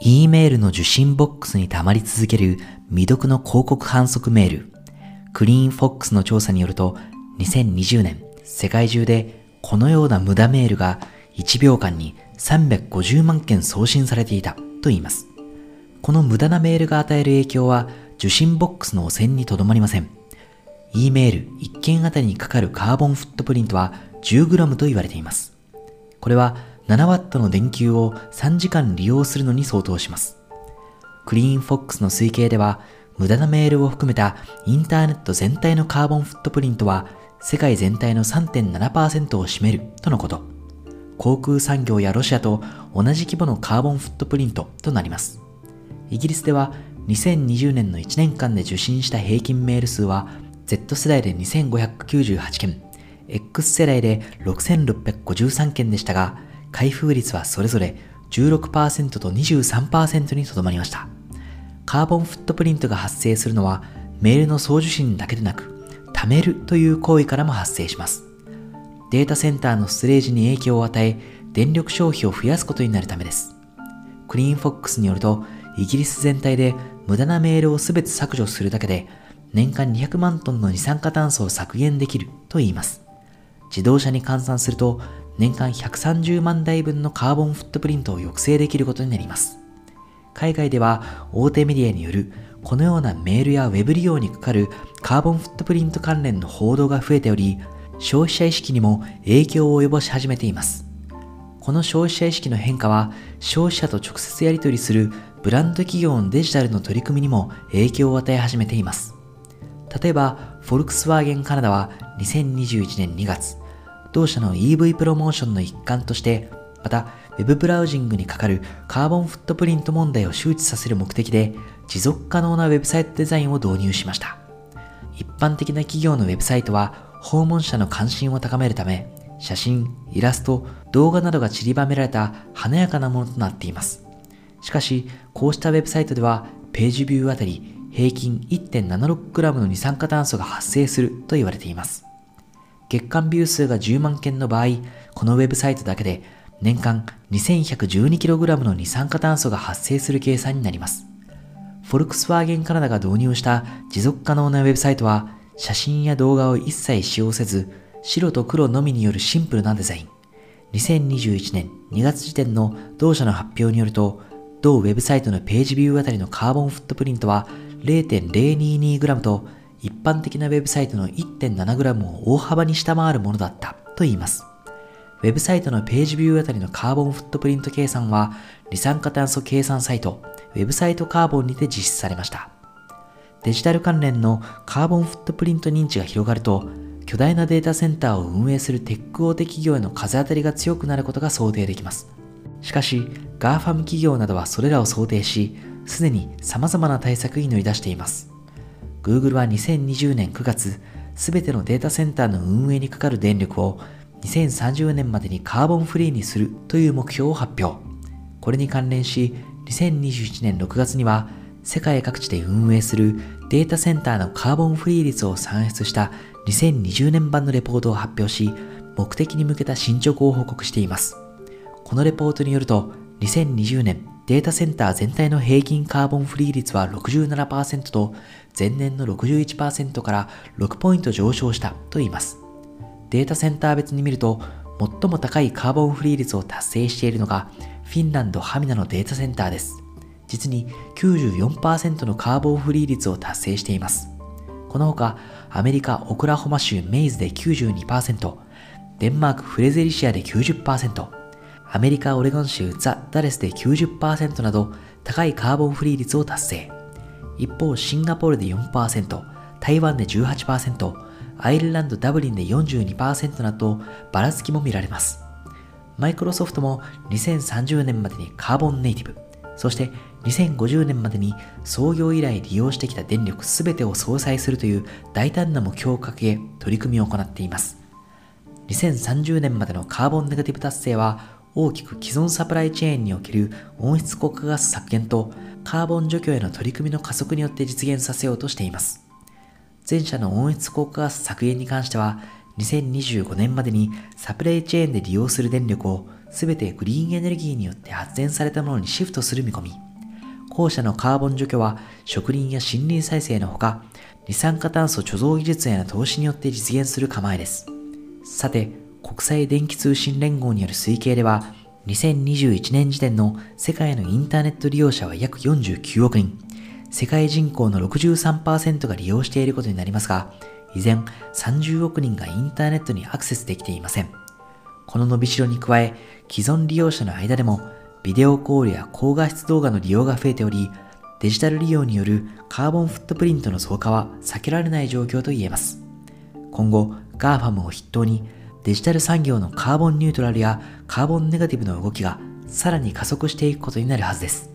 E メールの受信ボックスに溜まり続ける未読の広告反則メール。クリーンフォックスの調査によると、2020年、世界中でこのような無駄メールが1秒間に350万件送信されていたと言います。この無駄なメールが与える影響は受信ボックスの汚染にとどまりません。E メール1件あたりにかかるカーボンフットプリントは 10g と言われています。これは 7W の電球を3時間利用するのに相当します。クリーンフォックスの推計では、無駄なメールを含めたインターネット全体のカーボンフットプリントは世界全体の3.7%を占めるとのこと。航空産業やロシアと同じ規模のカーボンフットプリントとなります。イギリスでは2020年の1年間で受信した平均メール数は Z 世代で2598件、X 世代で6653件でしたが、開封率はそれぞれ16%と23%にとどまりました。カーボンフットプリントが発生するのはメールの送受信だけでなく、貯めるという行為からも発生します。データセンターのストレージに影響を与え、電力消費を増やすことになるためです。クリーンフォックスによると、イギリス全体で無駄なメールをすべて削除するだけで、年間200万トンの二酸化炭素を削減できると言います。自動車に換算すると、年間130万台分のカーボンフットプリントを抑制できることになります。海外では大手メディアによるこのようなメールやウェブ利用にかかるカーボンフットプリント関連の報道が増えており、消費者意識にも影響を及ぼし始めています。この消費者意識の変化は消費者と直接やり取りするブランド企業のデジタルの取り組みにも影響を与え始めています。例えば、フォルクスワーゲンカナダは2021年2月、同社の EV プロモーションの一環として、また Web ブラウジングにかかるカーボンフットプリント問題を周知させる目的で、持続可能なウェブサイトデザインを導入しました。一般的な企業のウェブサイトは、訪問者の関心を高めるため、写真、イラスト、動画などが散りばめられた華やかなものとなっています。しかし、こうしたウェブサイトでは、ページビューあたり平均 1.76g の二酸化炭素が発生すると言われています。月間ビュー数が10万件の場合、このウェブサイトだけで年間 2112kg の二酸化炭素が発生する計算になります。フォルクスワーゲンカナダが導入した持続可能なウェブサイトは、写真や動画を一切使用せず、白と黒のみによるシンプルなデザイン。2021年2月時点の同社の発表によると、同ウェブサイトのページビューあたりのカーボンフットプリントは 0.022g と一般的なウェブサイトの 1.7g を大幅に下回るものだったと言います。ウェブサイトのページビューあたりのカーボンフットプリント計算は、二酸化炭素計算サイト、ウェブサイトカーボンにて実施されました。デジタル関連のカーボンフットプリント認知が広がると、巨大なデータセンターを運営するテック大手企業への風当たりが強くなることが想定できます。しかし、GAFAM 企業などはそれらを想定し、すでに様々な対策に乗り出しています。Google は2020年9月、すべてのデータセンターの運営にかかる電力を2030年までにカーボンフリーにするという目標を発表。これに関連し、2021年6月には世界各地で運営するデータセンターのカーボンフリー率を算出した2020年版のレポートを発表し、目的に向けた進捗を報告しています。このレポートによると、2020年データセンター全体の平均カーボンフリー率は67%と前年の61%から6ポイント上昇したといいます。データセンター別に見ると最も高いカーボンフリー率を達成しているのがフィンランドハミナのデータセンターです。実に94%のカーボンフリー率を達成しています。この他、アメリカ・オクラホマ州メイズで92%、デンマーク・フレゼリシアで90%、アメリカ・オレゴン州ザ・ダレスで90%など高いカーボンフリー率を達成。一方、シンガポールで4%、台湾で18%、アイルランド・ダブリンで42%などばらつきも見られます。マイクロソフトも2030年までにカーボンネイティブ、そして2050年までに創業以来利用してきた電力すべてを相殺するという大胆な目標を掲げ取り組みを行っています。2030年までのカーボンネガティブ達成は大きく既存サプライチェーンにおける温室効果ガス削減とカーボン除去への取り組みの加速によって実現させようとしています。前者の温室効果ガス削減に関しては、2025年までにサプライチェーンで利用する電力を全てグリーンエネルギーによって発電されたものにシフトする見込み。後者のカーボン除去は植林や森林再生のほか、二酸化炭素貯蔵技術への投資によって実現する構えです。さて、国際電気通信連合による推計では、2021年時点の世界のインターネット利用者は約49億人、世界人口の63%が利用していることになりますが、依然30億人がインターネットにアクセスできていません。この伸びしろに加え、既存利用者の間でも、ビデオコールや高画質動画の利用が増えており、デジタル利用によるカーボンフットプリントの増加は避けられない状況と言えます。今後、GAFAM を筆頭にデジタル産業のカーボンニュートラルやカーボンネガティブの動きがさらに加速していくことになるはずです。